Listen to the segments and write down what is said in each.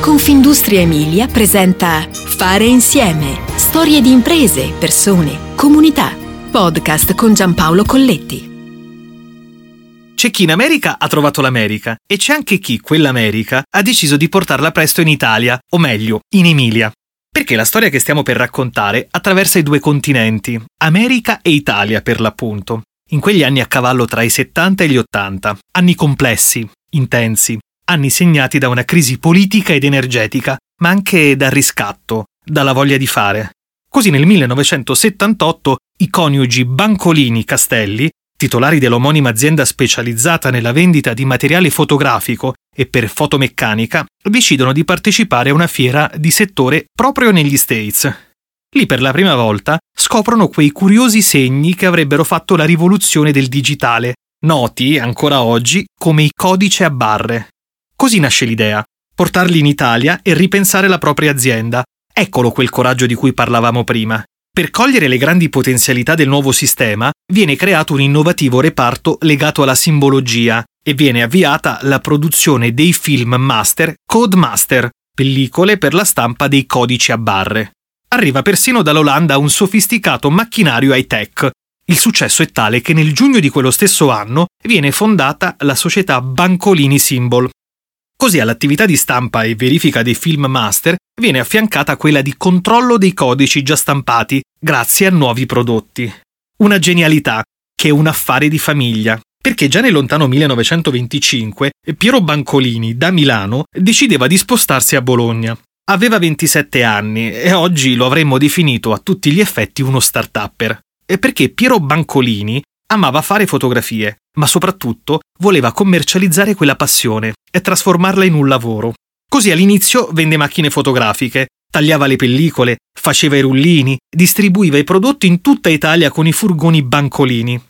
Confindustria Emilia presenta Fare insieme. Storie di imprese, persone, comunità. Podcast con Giampaolo Colletti. C'è chi in America ha trovato l'America e c'è anche chi quell'America ha deciso di portarla presto in Italia, o meglio, in Emilia. Perché la storia che stiamo per raccontare attraversa i due continenti, America e Italia per l'appunto. In quegli anni a cavallo tra i 70 e gli 80, anni complessi, intensi, anni segnati da una crisi politica ed energetica, ma anche dal riscatto, dalla voglia di fare. Così nel 1978 i coniugi Bancolini Castelli, titolari dell'omonima azienda specializzata nella vendita di materiale fotografico e per fotomeccanica, decidono di partecipare a una fiera di settore proprio negli States. Lì per la prima volta scoprono quei curiosi segni che avrebbero fatto la rivoluzione del digitale, noti ancora oggi come i codici a barre. Così nasce l'idea, portarli in Italia e ripensare la propria azienda. Eccolo quel coraggio di cui parlavamo prima. Per cogliere le grandi potenzialità del nuovo sistema, viene creato un innovativo reparto legato alla simbologia e viene avviata la produzione dei film master Codemaster, pellicole per la stampa dei codici a barre. Arriva persino dall'Olanda un sofisticato macchinario high-tech. Il successo è tale che nel giugno di quello stesso anno viene fondata la società Bancolini Symbol, Così all'attività di stampa e verifica dei film master viene affiancata quella di controllo dei codici già stampati grazie a nuovi prodotti. Una genialità che è un affare di famiglia, perché già nel lontano 1925 Piero Bancolini da Milano decideva di spostarsi a Bologna. Aveva 27 anni e oggi lo avremmo definito a tutti gli effetti uno start-upper. E perché Piero Bancolini amava fare fotografie, ma soprattutto voleva commercializzare quella passione e trasformarla in un lavoro. Così all'inizio vende macchine fotografiche, tagliava le pellicole, faceva i rullini, distribuiva i prodotti in tutta Italia con i furgoni bancolini.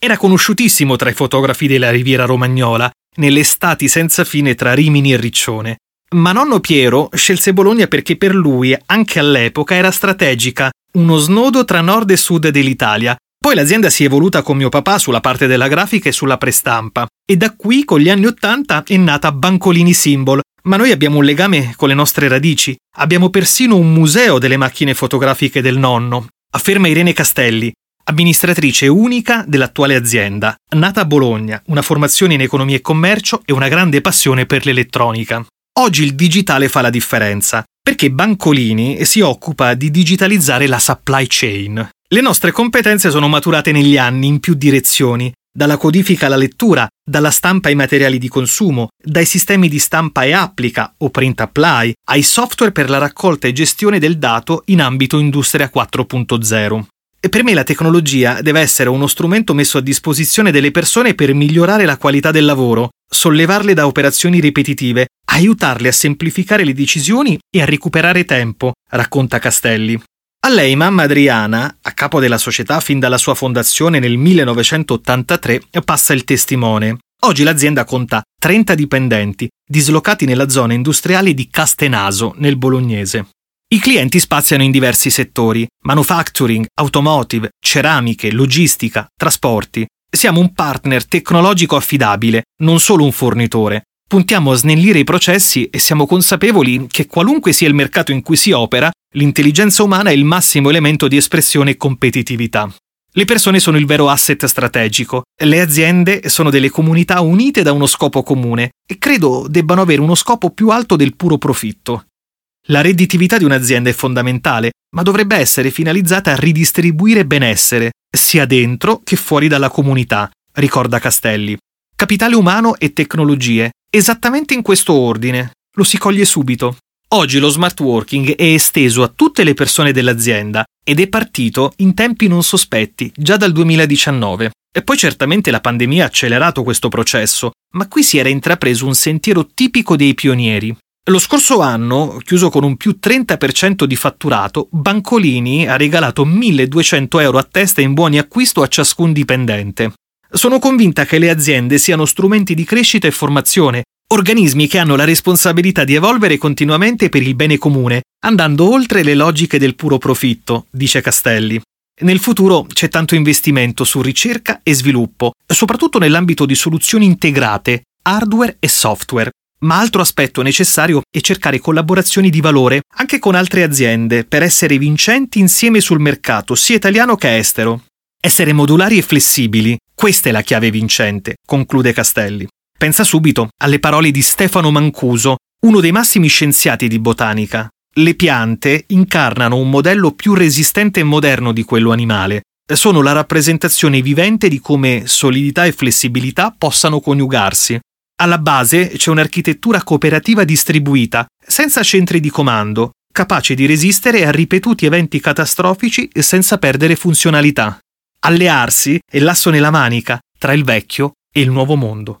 Era conosciutissimo tra i fotografi della Riviera Romagnola, nelle estati senza fine tra Rimini e Riccione. Ma nonno Piero scelse Bologna perché per lui, anche all'epoca, era strategica, uno snodo tra nord e sud dell'Italia, poi l'azienda si è evoluta con mio papà sulla parte della grafica e sulla prestampa. E da qui con gli anni Ottanta è nata Bancolini Symbol, ma noi abbiamo un legame con le nostre radici, abbiamo persino un museo delle macchine fotografiche del nonno, afferma Irene Castelli, amministratrice unica dell'attuale azienda, nata a Bologna, una formazione in economia e commercio e una grande passione per l'elettronica. Oggi il digitale fa la differenza, perché Bancolini si occupa di digitalizzare la supply chain, le nostre competenze sono maturate negli anni in più direzioni, dalla codifica alla lettura, dalla stampa ai materiali di consumo, dai sistemi di stampa e applica o print apply, ai software per la raccolta e gestione del dato in ambito Industria 4.0. E per me la tecnologia deve essere uno strumento messo a disposizione delle persone per migliorare la qualità del lavoro, sollevarle da operazioni ripetitive, aiutarle a semplificare le decisioni e a recuperare tempo, racconta Castelli. A lei mamma Adriana, a capo della società fin dalla sua fondazione nel 1983, passa il testimone. Oggi l'azienda conta 30 dipendenti, dislocati nella zona industriale di Castenaso, nel bolognese. I clienti spaziano in diversi settori, manufacturing, automotive, ceramiche, logistica, trasporti. Siamo un partner tecnologico affidabile, non solo un fornitore. Puntiamo a snellire i processi e siamo consapevoli che qualunque sia il mercato in cui si opera, L'intelligenza umana è il massimo elemento di espressione e competitività. Le persone sono il vero asset strategico, le aziende sono delle comunità unite da uno scopo comune e credo debbano avere uno scopo più alto del puro profitto. La redditività di un'azienda è fondamentale, ma dovrebbe essere finalizzata a ridistribuire benessere, sia dentro che fuori dalla comunità, ricorda Castelli. Capitale umano e tecnologie, esattamente in questo ordine. Lo si coglie subito. Oggi lo smart working è esteso a tutte le persone dell'azienda ed è partito in tempi non sospetti, già dal 2019. E poi certamente la pandemia ha accelerato questo processo, ma qui si era intrapreso un sentiero tipico dei pionieri. Lo scorso anno, chiuso con un più 30% di fatturato, Bancolini ha regalato 1200 euro a testa in buoni acquisto a ciascun dipendente. Sono convinta che le aziende siano strumenti di crescita e formazione Organismi che hanno la responsabilità di evolvere continuamente per il bene comune, andando oltre le logiche del puro profitto, dice Castelli. Nel futuro c'è tanto investimento su ricerca e sviluppo, soprattutto nell'ambito di soluzioni integrate, hardware e software. Ma altro aspetto necessario è cercare collaborazioni di valore anche con altre aziende per essere vincenti insieme sul mercato, sia italiano che estero. Essere modulari e flessibili, questa è la chiave vincente, conclude Castelli. Pensa subito alle parole di Stefano Mancuso, uno dei massimi scienziati di botanica. Le piante incarnano un modello più resistente e moderno di quello animale. Sono la rappresentazione vivente di come solidità e flessibilità possano coniugarsi. Alla base c'è un'architettura cooperativa distribuita, senza centri di comando, capace di resistere a ripetuti eventi catastrofici senza perdere funzionalità. Allearsi è l'asso nella manica tra il vecchio e il nuovo mondo.